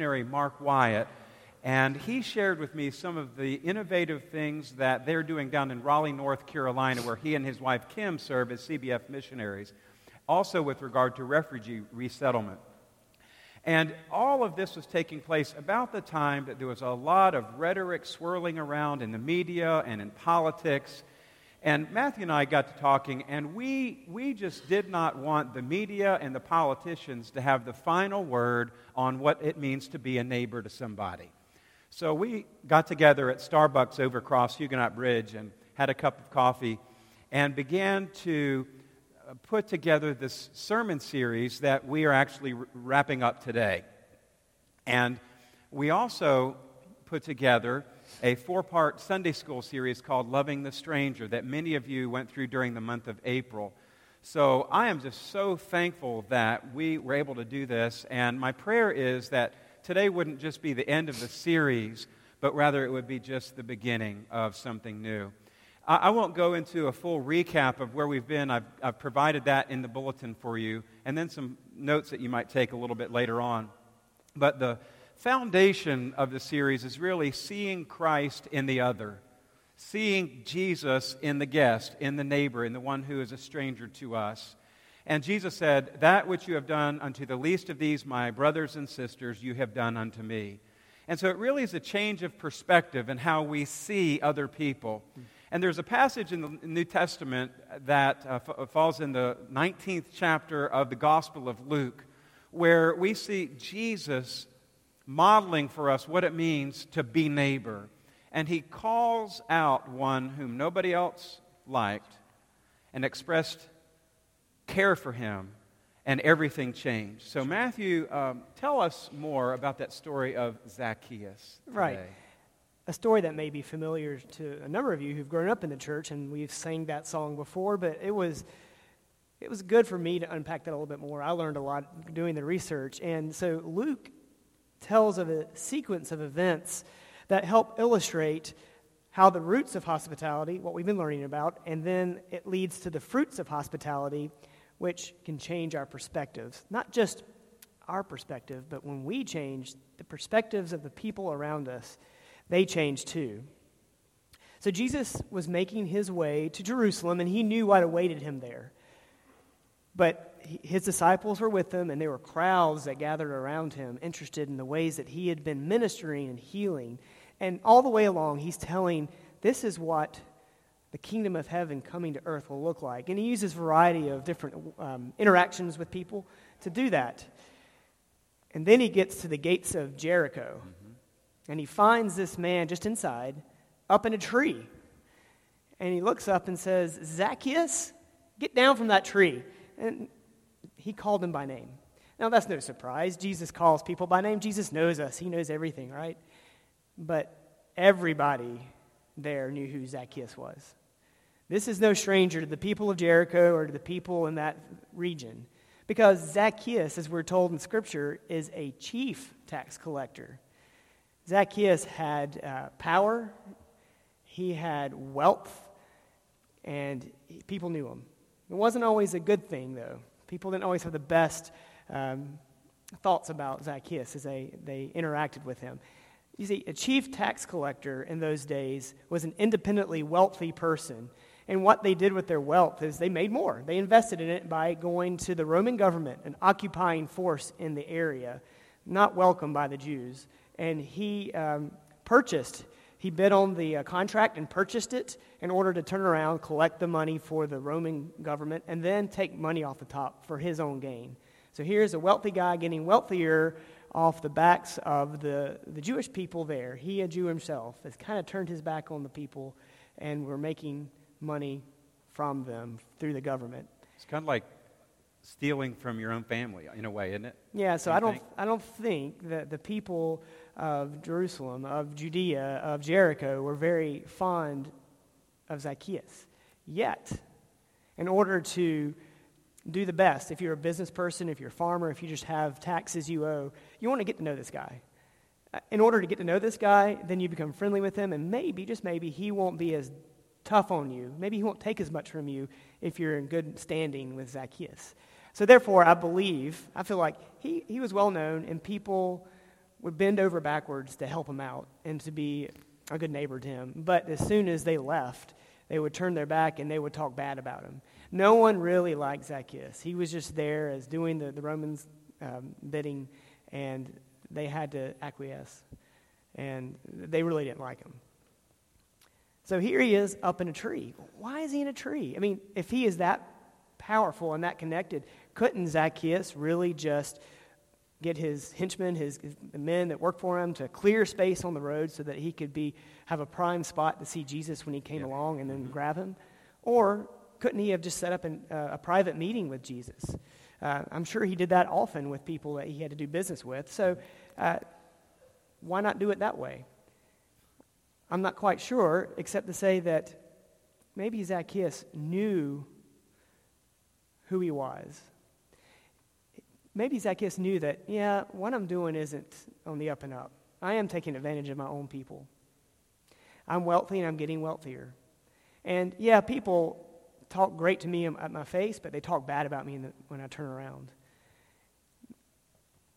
missionary Marc Wyatt, and he shared with me some of the innovative things that they're doing down in Raleigh, North Carolina, where he and his wife Kim serve as CBF missionaries, also with regard to refugee resettlement. And all of this was taking place about the time that there was a lot of rhetoric swirling around in the media and in politics. And Matthew and I got to talking, and we, we just did not want the media and the politicians to have the final word on what it means to be a neighbor to somebody. So we got together at Starbucks over across Huguenot Bridge and had a cup of coffee and began to uh, put together this sermon series that we are actually wrapping up today. And we also put together a four part Sunday school series called Loving the Stranger that many of you went through during the month of April. So I am just so thankful that we were able to do this. And my prayer is that today wouldn't just be the end of the series, but rather it would be just the beginning of something new. I, won't go into a full recap of where we've been. I've, I've provided that in the bulletin for you, and then some notes that you might take a little bit later on. But the foundation of the series is really seeing Christ in the other, seeing Jesus in the guest, in the neighbor, in the one who is a stranger to us. And Jesus said, That which you have done unto the least of these, my brothers and sisters, you have done unto me. And so it really is a change of perspective in how we see other people. And there's a passage in the New Testament that uh, f- falls in the 19th chapter of the Gospel of Luke, where we see Jesus modeling for us what it means to be neighbor. And he calls out one whom nobody else liked and expressed care for him, and everything changed. So, Matthew, um, tell us more about that story of Zacchaeus. Today. Right. A story that may be familiar to a number of you who've grown up in the church, and we've sang that song before, but it was. It was good for me to unpack that a little bit more. I learned a lot doing the research. And so Luke tells of a sequence of events that help illustrate how the roots of hospitality, what we've been learning about, and then it leads to the fruits of hospitality, which can change our perspectives. Not just our perspective, but when we change, the perspectives of the people around us, they change too. So Jesus was making his way to Jerusalem, and he knew what awaited him there. But his disciples were with him, and there were crowds that gathered around him, interested in the ways that he had been ministering and healing. And all the way along, he's telling, This is what the kingdom of heaven coming to earth will look like. And he uses a variety of different um, interactions with people to do that. And then he gets to the gates of Jericho, mm-hmm. and he finds this man just inside, up in a tree. And he looks up and says, Zacchaeus, get down from that tree. And he called him by name. Now, that's no surprise. Jesus calls people by name. Jesus knows us, he knows everything, right? But everybody there knew who Zacchaeus was. This is no stranger to the people of Jericho or to the people in that region. Because Zacchaeus, as we're told in Scripture, is a chief tax collector. Zacchaeus had uh, power, he had wealth, and people knew him. It wasn't always a good thing, though. People didn't always have the best um, thoughts about Zacchaeus as they, they interacted with him. You see, a chief tax collector in those days was an independently wealthy person. And what they did with their wealth is they made more. They invested in it by going to the Roman government, an occupying force in the area, not welcomed by the Jews. And he um, purchased he bid on the uh, contract and purchased it in order to turn around, collect the money for the Roman government, and then take money off the top for his own gain. So here's a wealthy guy getting wealthier off the backs of the, the Jewish people there. He, a Jew himself, has kind of turned his back on the people, and we're making money from them through the government. It's kind of like stealing from your own family in a way, isn't it? Yeah, so I don't, think? I don't think that the people of Jerusalem, of Judea, of Jericho were very fond of Zacchaeus. Yet, in order to do the best, if you're a business person, if you're a farmer, if you just have taxes you owe, you want to get to know this guy. Uh, in order to get to know this guy, then you become friendly with him, and maybe, just maybe, he won't be as tough on you. Maybe he won't take as much from you if you're in good standing with Zacchaeus. So, therefore, I believe, I feel like he, he was well known, and people would bend over backwards to help him out and to be a good neighbor to him. But as soon as they left, they would turn their back and they would talk bad about him. No one really liked Zacchaeus. He was just there as doing the, the Romans' um, bidding, and they had to acquiesce. And they really didn't like him. So here he is up in a tree. Why is he in a tree? I mean, if he is that powerful and that connected, couldn't Zacchaeus really just get his henchmen, his, his men that work for him, to clear space on the road so that he could be have a prime spot to see Jesus when he came yeah. along and then mm-hmm. grab him? Or couldn't he have just set up an, uh, a private meeting with Jesus? Uh, I'm sure he did that often with people that he had to do business with. So uh, why not do it that way? I'm not quite sure, except to say that maybe Zacchaeus knew who he was. Maybe Zacchaeus knew that, yeah, what I'm doing isn't on the up and up. I am taking advantage of my own people. I'm wealthy and I'm getting wealthier. And yeah, people talk great to me at my face, but they talk bad about me when I turn around.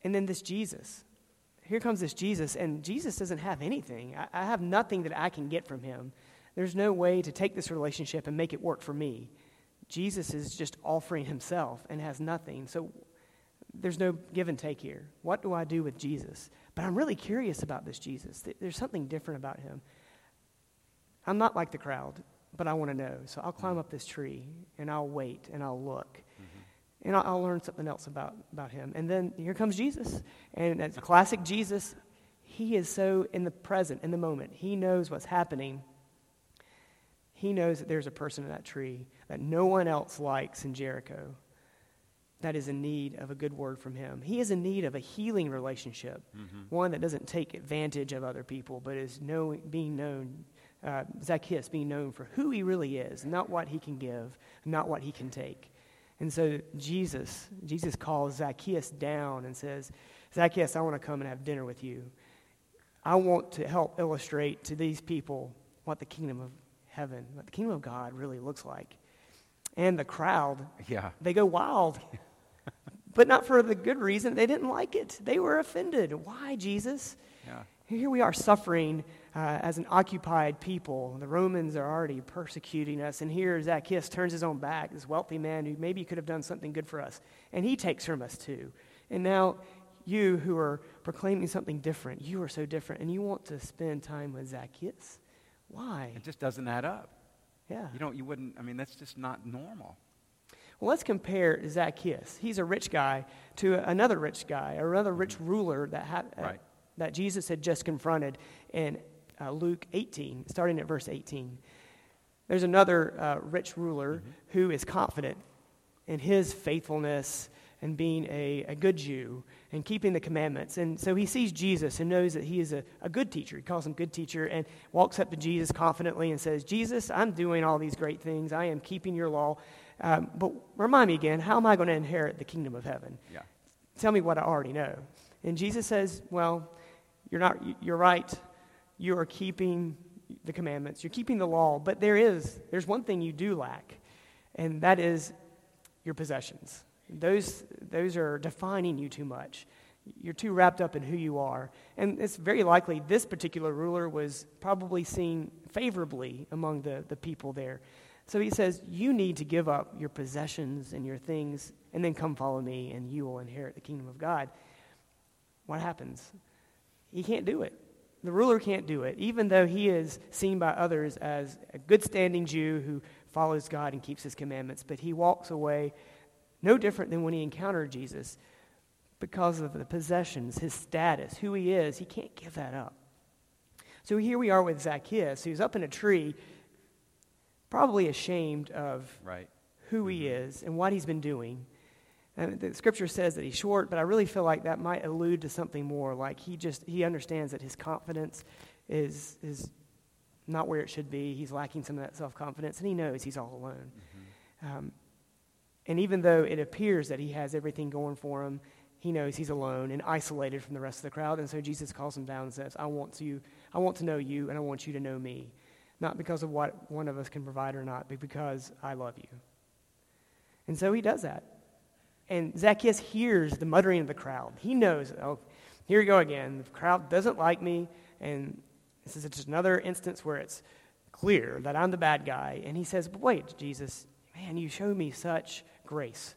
And then this Jesus. Here comes this Jesus, and Jesus doesn't have anything. I, I have nothing that I can get from him. There's no way to take this relationship and make it work for me. Jesus is just offering himself and has nothing. So there's no give and take here. What do I do with Jesus? But I'm really curious about this Jesus. There's something different about him. I'm not like the crowd but I want to know. So I'll climb up this tree and I'll wait and I'll look. Mm-hmm. And I'll, I'll, learn something else about, about him. And then here comes Jesus. And that's classic Jesus. He is so in the present, in the moment. He knows what's happening. He knows that there's a person in that tree that no one else likes in Jericho that is in need of a good word from him. He is in need of a healing relationship, mm-hmm. one that doesn't take advantage of other people, but is knowing, being known uh, Zacchaeus being known for who he really is, not what he can give, not what he can take. And so Jesus, Jesus calls Zacchaeus down and says, Zacchaeus, I want to come and have dinner with you. I want to help illustrate to these people what the kingdom of heaven, what the kingdom of God really looks like. And the crowd, yeah. they go wild. but not for the good reason. They didn't like it. They were offended. Why, Jesus? Yeah. Here we are suffering uh, as an occupied people. The Romans are already persecuting us. And here Zacchaeus turns his own back, this wealthy man who maybe could have done something good for us. And he takes from us too. And now you who are proclaiming something different, you are so different, and you want to spend time with Zacchaeus. Why? It just doesn't add up. Yeah. You don't, you wouldn't, I mean, that's just not normal. Well, let's compare Zacchaeus. He's a rich guy to another rich guy, or another rich ruler that, had, right. uh, that Jesus had just confronted in uh, Luke 18, starting at verse 18. There's another uh, rich ruler mm-hmm. who is confident in his faithfulness and being a, a good Jew and keeping the commandments. And so he sees Jesus and knows that he is a, a good teacher. He calls him good teacher and walks up to Jesus confidently and says, Jesus, I'm doing all these great things. I am keeping your law. Um, but remind me again, how am I going to inherit the kingdom of heaven? Yeah. Tell me what I already know. And Jesus says, Well, you're, not, you're right you are keeping the commandments, you're keeping the law, but there is, there's one thing you do lack, and that is your possessions. Those, those are defining you too much. You're too wrapped up in who you are. And it's very likely this particular ruler was probably seen favorably among the, the people there. So he says, You need to give up your possessions and your things, and then come follow me, and you will inherit the kingdom of God. What happens? He can't do it. The ruler can't do it, even though he is seen by others as a good standing Jew who follows God and keeps his commandments. But he walks away no different than when he encountered Jesus because of the possessions, his status, who he is. He can't give that up. So here we are with Zacchaeus, who's up in a tree, probably ashamed of right. who he mm-hmm. is and what he's been doing. And the scripture says that he's short, but I really feel like that might allude to something more. Like he just he understands that his confidence is is not where it should be. He's lacking some of that self confidence, and he knows he's all alone. Mm-hmm. Um, and even though it appears that he has everything going for him, he knows he's alone and isolated from the rest of the crowd. And so Jesus calls him down and says, "I want to I want to know you, and I want you to know me, not because of what one of us can provide or not, but because I love you." And so he does that. And Zacchaeus hears the muttering of the crowd. He knows, oh, here you go again. The crowd doesn't like me, and this is just another instance where it's clear that I'm the bad guy. And he says, But wait, Jesus, man, you show me such grace.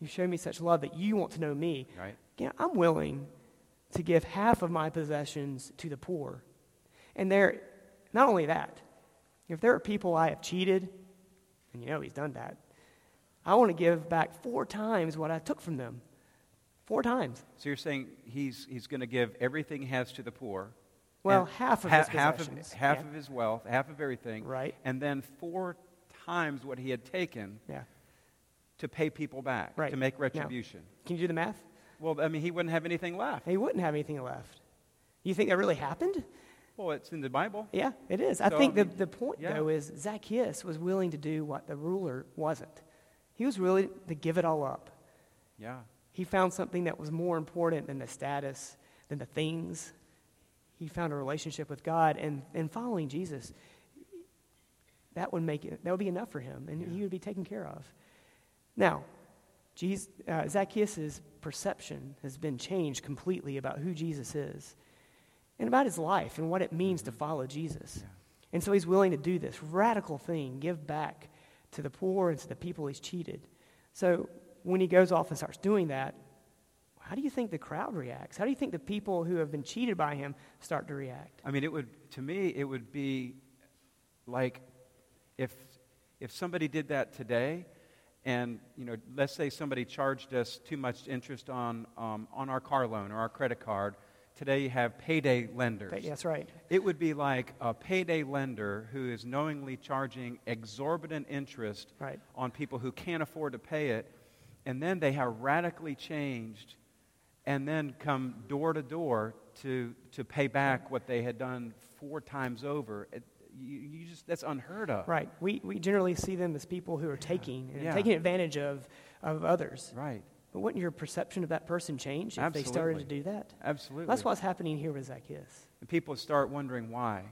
You show me such love that you want to know me. Right. Yeah, I'm willing to give half of my possessions to the poor. And there, not only that, if there are people I have cheated, and you know he's done that, I want to give back four times what I took from them. Four times. So you're saying he's, he's going to give everything he has to the poor. Well, half of ha- his half of half yeah. of his wealth, half of everything, Right. And then four times what he had taken Yeah. to pay people back, Right. to make Now- retribution. Can you do the math? Well, I mean, he wouldn't have anything left. He wouldn't have anything left. You think that really happened? Well, it's in the Bible. Yeah, it is. I So, think the, the point, yeah. though, is Zacchaeus was willing to do what the ruler wasn't. He was willing to give it all up. Yeah. He found something that was more important than the status, than the things. He found a relationship with God, and, and following Jesus, that would make it, that would be enough for him, and he would be taken care of. Now, Jesus, uh, Zacchaeus' perception has been changed completely about who Jesus is and about his life and what it means to follow Jesus. Yeah. And so he's willing to do this radical thing, give back to the poor and to the people he's cheated. So when he goes off and starts doing that, how do you think the crowd reacts? How do you think the people who have been cheated by him start to react? I mean, it would, to me, it would be like if, if somebody did that today, and, you know, let's say somebody charged us too much interest on, um, on our car loan or our credit card. Today you have payday lenders. But, that's right. It would be like a payday lender who is knowingly charging exorbitant interest Right. on people who can't afford to pay it, and then they have radically changed and then come door to door to, to pay back what they had done four times over. It, you, you just, that's unheard of. Right. We, we generally see them as people who are taking and Yeah. taking advantage of, of others. Right. But wouldn't your perception of that person change if they started to do that? Absolutely. That's what's happening here with Zacchaeus. And people start wondering why.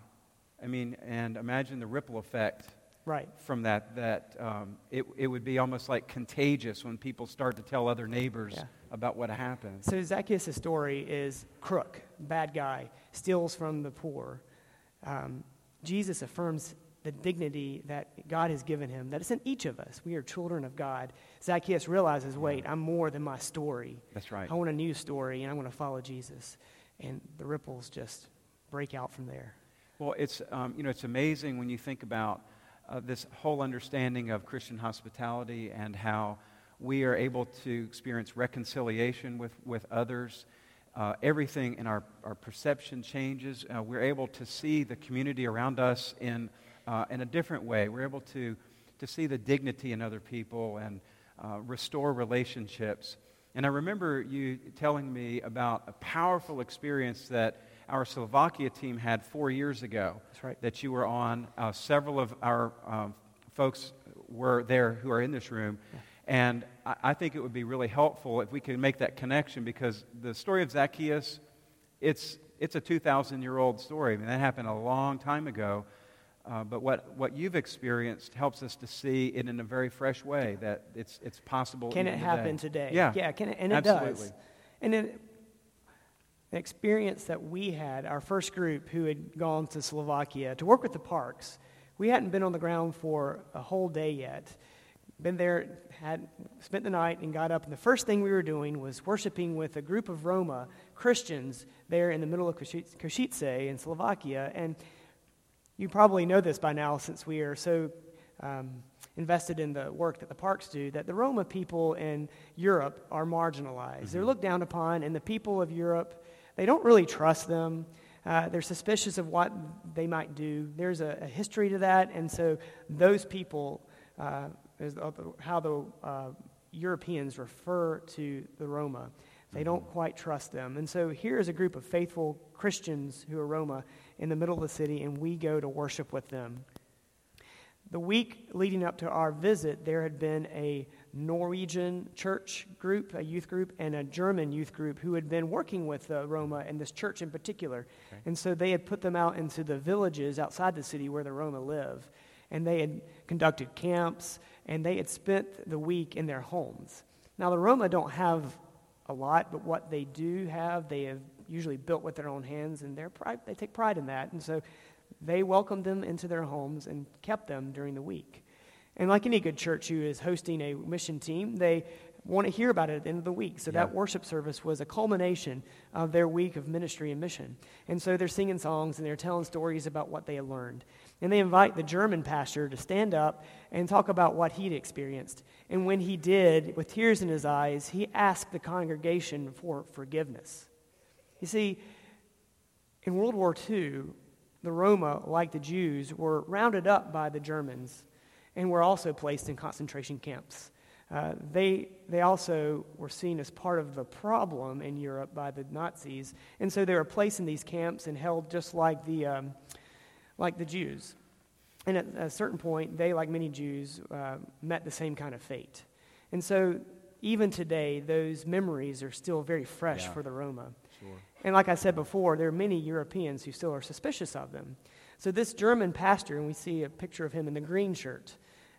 I mean, and imagine the ripple effect Right. from that, that um, it, it would be almost like contagious when people start to tell other neighbors Yeah. about what happened. So Zacchaeus' story is crook, bad guy, steals from the poor. Um, Jesus affirms the dignity that God has given him, that it's in each of us. We are children of God. Zacchaeus realizes, wait, I'm more than my story. That's right. I want a new story, and I want to follow Jesus. And the ripples just break out from there. Well, it's, um, you know, it's amazing when you think about uh, this whole understanding of Christian hospitality and how we are able to experience reconciliation with, with others. Uh, everything in our, our perception changes. Uh, we're able to see the community around us in, uh, in a different way. We're able to, to see the dignity in other people and uh, restore relationships. And I remember you telling me about a powerful experience that our Slovakia team had four years ago. That's right. That you were on. Uh, several of our um, folks were there who are in this room. And I, I think it would be really helpful if we could make that connection because the story of Zacchaeus, it's, it's a 2,000 year old story. I mean, that happened a long time ago. Uh, but what, what you've experienced helps us to see it in a very fresh way that it's, it's possible. Can it happen today? Yeah. Yeah, can it, and it Absolutely. does. And then an experience that we had, our first group who had gone to Slovakia to work with the parks, we hadn't been on the ground for a whole day yet. Been there, had spent the night, and got up. And the first thing we were doing was worshiping with a group of Roma Christians there in the middle of Košice in Slovakia. And you probably know this by now since we are so um, invested in the work that the parks do that the Roma people in Europe are marginalized. They're looked down upon, and the people of Europe, they don't really trust them. Uh, they're suspicious of what they might do. There's a, a history to that, and so those people, uh, is how the uh, Europeans refer to the Roma. They don't quite trust them. And so here is a group of faithful Christians who are Roma in the middle of the city, and we go to worship with them. The week leading up to our visit, there had been a Norwegian church group, a youth group, and a German youth group who had been working with the Roma and this church in particular. And so they had put them out into the villages outside the city where the Roma live. And they had conducted camps, and they had spent the week in their homes. Now, the Roma don't have a lot, but what they do have, they have usually built with their own hands, and they're pride, they take pride in that. And so they welcomed them into their homes and kept them during the week. And like any good church who is hosting a mission team, they want to hear about it at the end of the week. So that worship service was a culmination of their week of ministry and mission. And so they're singing songs and they're telling stories about what they had learned. And they invite the German pastor to stand up and talk about what he'd experienced. And when he did, with tears in his eyes, he asked the congregation for forgiveness. You see, in World War II, the Roma, like the Jews, were rounded up by the Germans and were also placed in concentration camps. Uh, they, they also were seen as part of the problem in Europe by the Nazis, and so they were placed in these camps and held just like the, um, like the Jews. And at a certain point, they, like many Jews, uh, met the same kind of fate. And so even today, those memories are still very fresh Yeah. for the Roma. Sure. And like I said before, there are many Europeans who still are suspicious of them. So this German pastor, and we see a picture of him in the green shirt,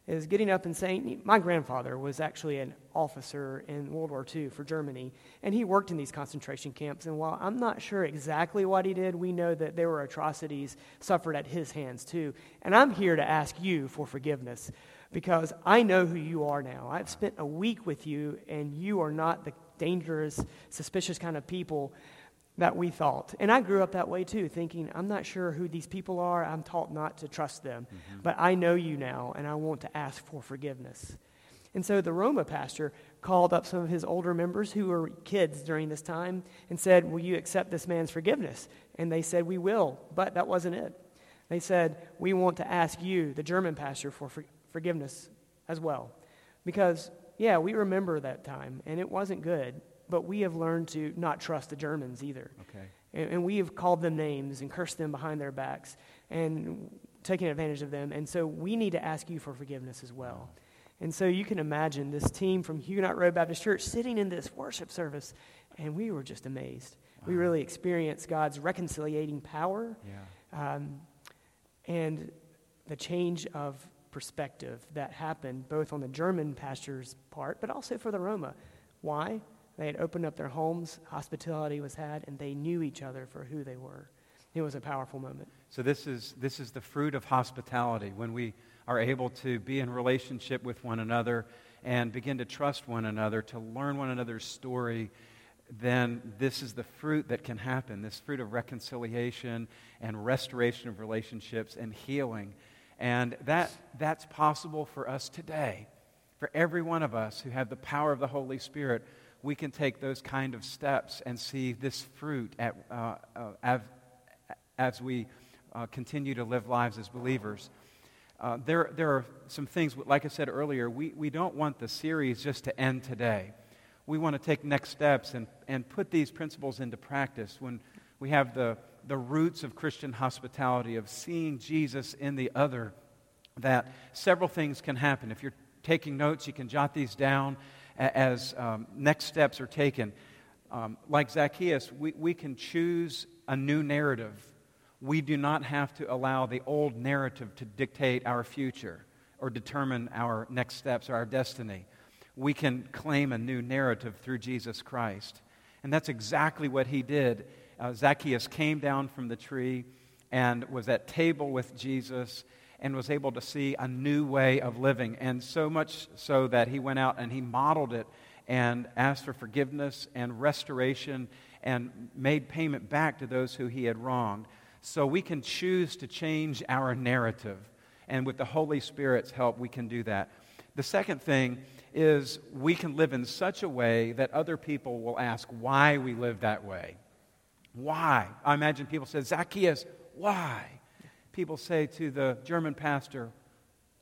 is getting up and saying, My grandfather was actually an officer in World War II for Germany, and he worked in these concentration camps. And while I'm not sure exactly what he did, we know that there were atrocities suffered at his hands too. And I'm here to ask you for forgiveness because I know who you are now. I've spent a week with you, and you are not the dangerous, suspicious kind of people that we thought. And I grew up that way too, thinking, I'm not sure who these people are. I'm taught not to trust them. Mm-hmm. But I know you now, and I want to ask for forgiveness. And so the Roma pastor called up some of his older members who were kids during this time and said, Will you accept this man's forgiveness? And they said, We will. But that wasn't it. They said, We want to ask you, the German pastor, for for- forgiveness as well. Because, yeah, we remember that time, and it wasn't good, but we have learned to not trust the Germans either. Okay. And, and we have called them names and cursed them behind their backs and taken advantage of them. And so we need to ask you for forgiveness as well. And so you can imagine this team from Huguenot Road Baptist Church sitting in this worship service, and we were just amazed. We really experienced God's reconciliating power Yeah. um, and the change of perspective that happened both on the German pastor's part, but also for the Roma. Why? They had opened up their homes, hospitality was had, and they knew each other for who they were. It was a powerful moment. So this is this is the fruit of hospitality when we are able to be in relationship with one another and begin to trust one another, to learn one another's story, then this is the fruit that can happen. This fruit of reconciliation and restoration of relationships and healing. And that that's possible for us today. For every one of us who have the power of the Holy Spirit, we can take those kind of steps and see this fruit at, uh, uh, av- as we uh, continue to live lives as believers. Uh, there, there are some things, like I said earlier, we, we don't want the series just to end today. We want to take next steps and, and put these principles into practice when we have the, the roots of Christian hospitality, of seeing Jesus in the other, that several things can happen. If you're taking notes, you can jot these down as um, next steps are taken. Um, like Zacchaeus, we, we can choose a new narrative. We do not have to allow the old narrative to dictate our future or determine our next steps or our destiny. We can claim a new narrative through Jesus Christ. And that's exactly what he did. Uh, Zacchaeus came down from the tree and was at table with Jesus and was able to see a new way of living. And so much so that he went out and he modeled it and asked for forgiveness and restoration and made payment back to those who he had wronged. So we can choose to change our narrative. And with the Holy Spirit's help, we can do that. The second thing is we can live in such a way that other people will ask why we live that way. Why? I imagine people said, Zacchaeus, why? People say to the German pastor,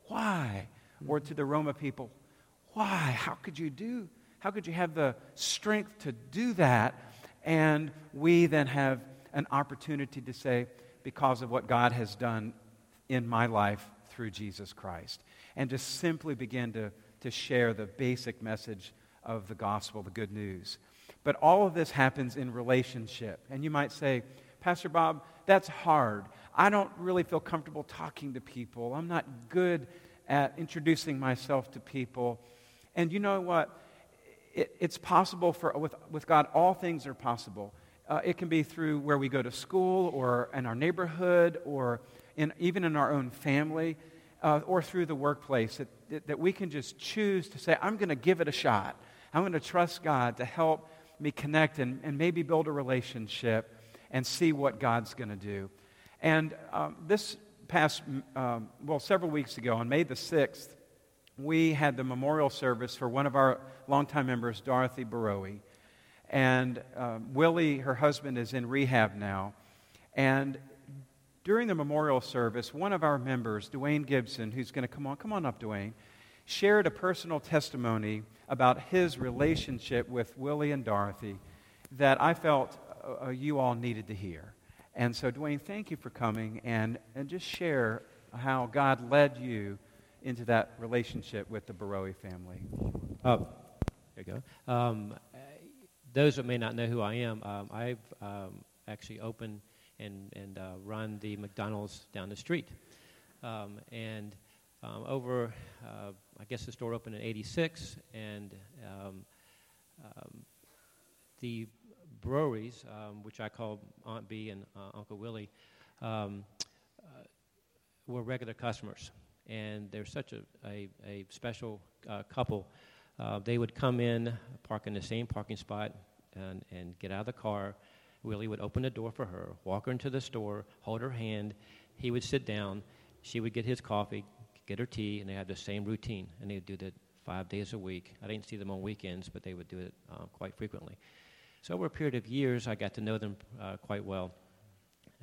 why? Or to the Roma people, why? How could you do? How could you have the strength to do that? And we then have an opportunity to say, because of what God has done in my life through Jesus Christ. And just simply begin to, to share the basic message of the gospel, the good news. But all of this happens in relationship. And you might say, Pastor Bob, that's hard. I don't really feel comfortable talking to people. I'm not good at introducing myself to people. And you know what? it, it's possible for, with, with God, all things are possible. Uh, it can be through where we go to school or in our neighborhood or in, even in our own family uh, or through the workplace. That, that we can just choose to say, I'm going to give it a shot. I'm going to trust God to help me connect and, and maybe build a relationship and see what God's going to do. And um, this past, um, well, several weeks ago, on May the 6th, we had the memorial service for one of our longtime members, Dorothy Barowie. And um, Willie, her husband, is in rehab now. And during the memorial service, one of our members, Dwayne Gibson, who's going to come on, come on up, Dwayne, shared a personal testimony about his relationship with Willie and Dorothy that I felt uh, you all needed to hear. And so, Dwayne, thank you for coming and, and just share how God led you into that relationship with the Barowie family. Oh, there you go. Um, those that may not know who I am, um, I've um, actually opened and, and uh, run the McDonald's down the street. Um, and um, over, uh, I guess the store opened in 86, and um, the breweries, um, which I call Aunt B and uh, Uncle Willie, um, uh, were regular customers. And they're such a, a, a special uh, couple. Uh, they would come in, park in the same parking spot, and, and get out of the car. Willie would open the door for her, walk her into the store, hold her hand. He would sit down. She would get his coffee, get her tea, and they had the same routine. And they would do that five days a week. I didn't see them on weekends, but they would do it uh, quite frequently. So over a period of years, I got to know them uh, quite well.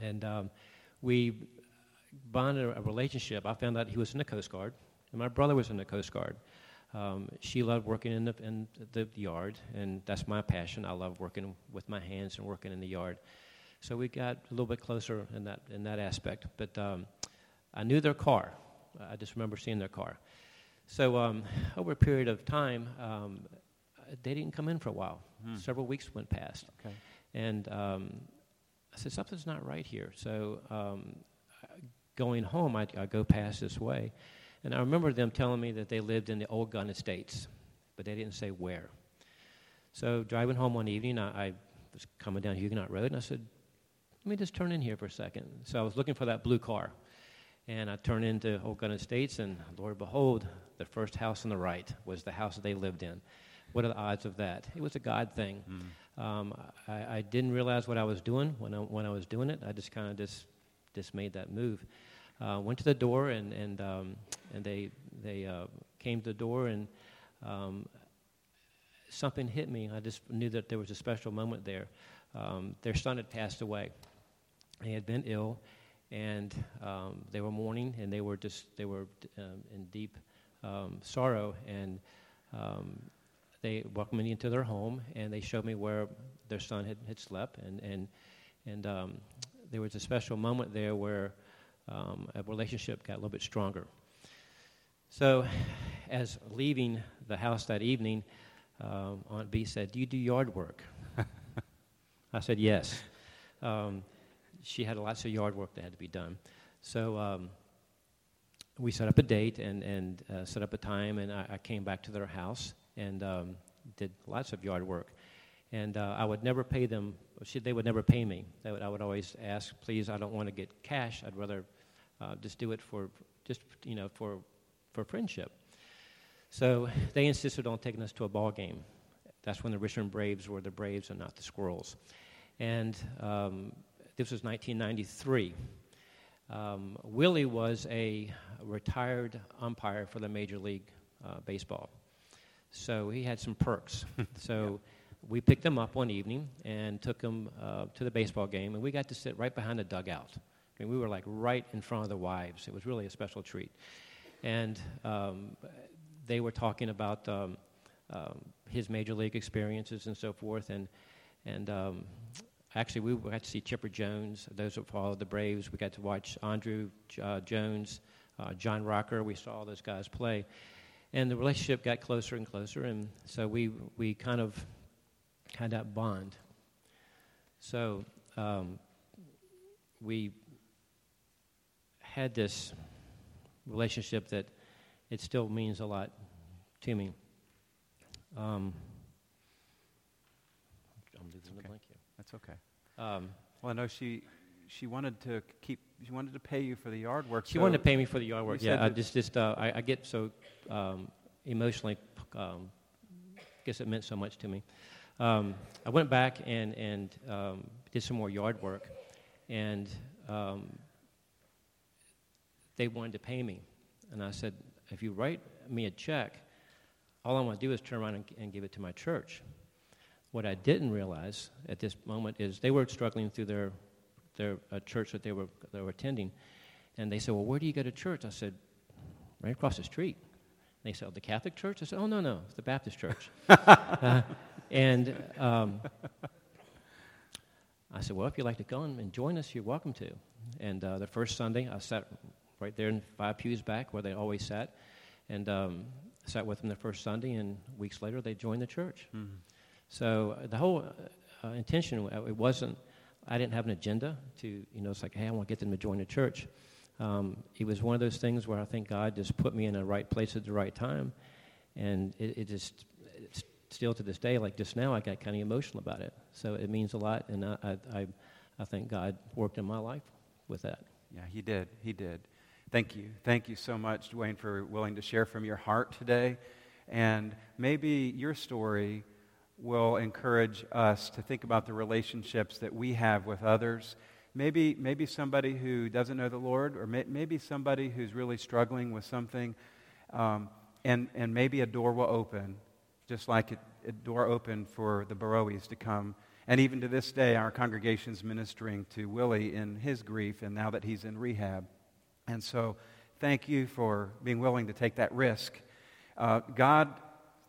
And um, we bonded a relationship. I found out he was in the Coast Guard, and my brother was in the Coast Guard. Um, she loved working in the, in the yard, and that's my passion. I love working with my hands and working in the yard. So we got a little bit closer in that, in that aspect. But um, I knew their car. I just remember seeing their car. So um, over a period of time, um, they didn't come in for a while. Hmm. Several weeks went past. Okay. And um, I said, something's not right here. So um, going home, I, I go past this way. And I remember them telling me that they lived in the old gun estates, but they didn't say where. So driving home one evening, I, I was coming down Huguenot Road, and I said, let me just turn in here for a second. So I was looking for that blue car. And I turned into Old Gun Estates, and Lord behold, the first house on the right was the house that they lived in. What are the odds of that? It was a God thing. Mm. Um, I, I, didn't realize what I was doing when I, when I was doing it. I just kind of just, just made that move. Uh, went to the door, and, and, um, and they, they uh, came to the door, and um, something hit me. I just knew that there was a special moment there. Um, their son had passed away. He had been ill, and um, they were mourning, and they were just they were um, in deep um, sorrow, and um, they welcomed me into their home, and they showed me where their son had, had slept, and and and um, there was a special moment there where um, a relationship got a little bit stronger. So, as leaving the house that evening, Aunt B said, "Do you do yard work?" I said, "Yes." Um, she had lots of yard work that had to be done. So um, we set up a date and, and uh, set up a time, and I, I, came back to their house and um, did lots of yard work. And uh, I would never pay them, they would never pay me. Would, I would always ask, please, I don't want to get cash. I'd rather uh, just do it for, just, you know, for, for friendship. So they insisted on taking us to a ball game. That's when the Richmond Braves were the Braves and not the Squirrels. And um, this was 1993. Um, Willie was a retired umpire for the Major League uh, Baseball. So he had some perks. so yeah. we picked him up one evening and took him uh, to the baseball game, and we got to sit right behind the dugout. I mean, we were like right in front of the wives. It was really a special treat. And um, they were talking about um, um, his major league experiences and so forth. And, and um, actually, we got to see Chipper Jones, those who followed the Braves. We got to watch Andruw uh, Jones, uh, John Rocker. We saw all those guys play and the relationship got closer and closer, and so we we kind of had that bond. So um, we had this relationship that it still means a lot to me. Um, That's okay. That's okay. Um, well, I know she she wanted to keep she wanted to pay you for the yard work. she so- wanted to pay me for the yard work. Yeah, I just, just uh, I, I get so um, emotionally. Um, guess it meant so much to me. Um, I went back and and um, did some more yard work, and um, they wanted to pay me, and I said, if you write me a check, all I want to do is turn around and, and give it to my church. What I didn't realize at this moment is they were struggling through their their uh, church that they were they were attending, and they said, "Well, where do you go to church?" I said, "Right across the street." And they said, oh, "The Catholic church?" I said, "Oh no, no, it's the Baptist church." uh, and um, I said, "Well, if you'd like to go and, join us, you're welcome to." And uh, the first Sunday, I sat right there in five pews back where they always sat, and um, sat with them the first Sunday. And weeks later, they joined the church. Mhm. So uh, the whole uh, intention, uh, it wasn't, I didn't have an agenda to, you know, it's like, hey, I want to get them to join the church. Um, it was one of those things where I think God just put me in the right place at the right time. And it, it just, still to this day, like just now, I got kind of emotional about it. So it means a lot. And I, I, I, I think God worked in my life with that. Yeah, he did. He did. Thank you. Thank you so much, Dwayne, for willing to share from your heart today. And maybe your story will encourage us to think about the relationships that we have with others. Maybe, maybe somebody who doesn't know the Lord, or may, maybe somebody who's really struggling with something, um, and, and maybe a door will open, just like it, a door opened for the Baroes to come. And even to this day, our congregation's ministering to Willie in his grief, and now that he's in rehab. And so, thank you for being willing to take that risk. Uh, God,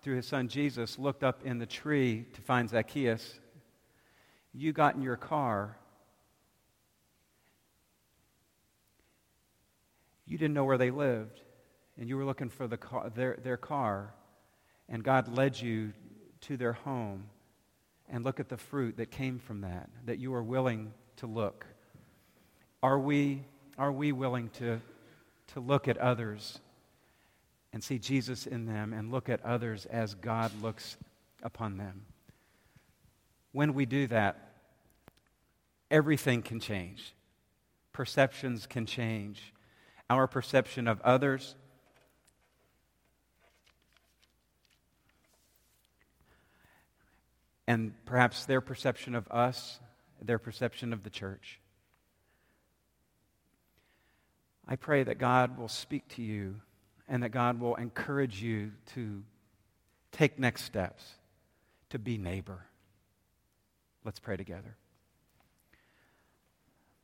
through his son Jesus, looked up in the tree to find Zacchaeus. You got in your car. You didn't know where they lived, and you were looking for the car, their, their car, and God led you to their home. And look at the fruit that came from that, that you are willing to look. Are we, are we willing to, to look at others and see Jesus in them and look at others as God looks upon them? When we do that, everything can change. Perceptions can change. Our perception of others, and perhaps their perception of us, their perception of the church. I pray that God will speak to you and that God will encourage you to take next steps, to be neighbor. Let's pray together.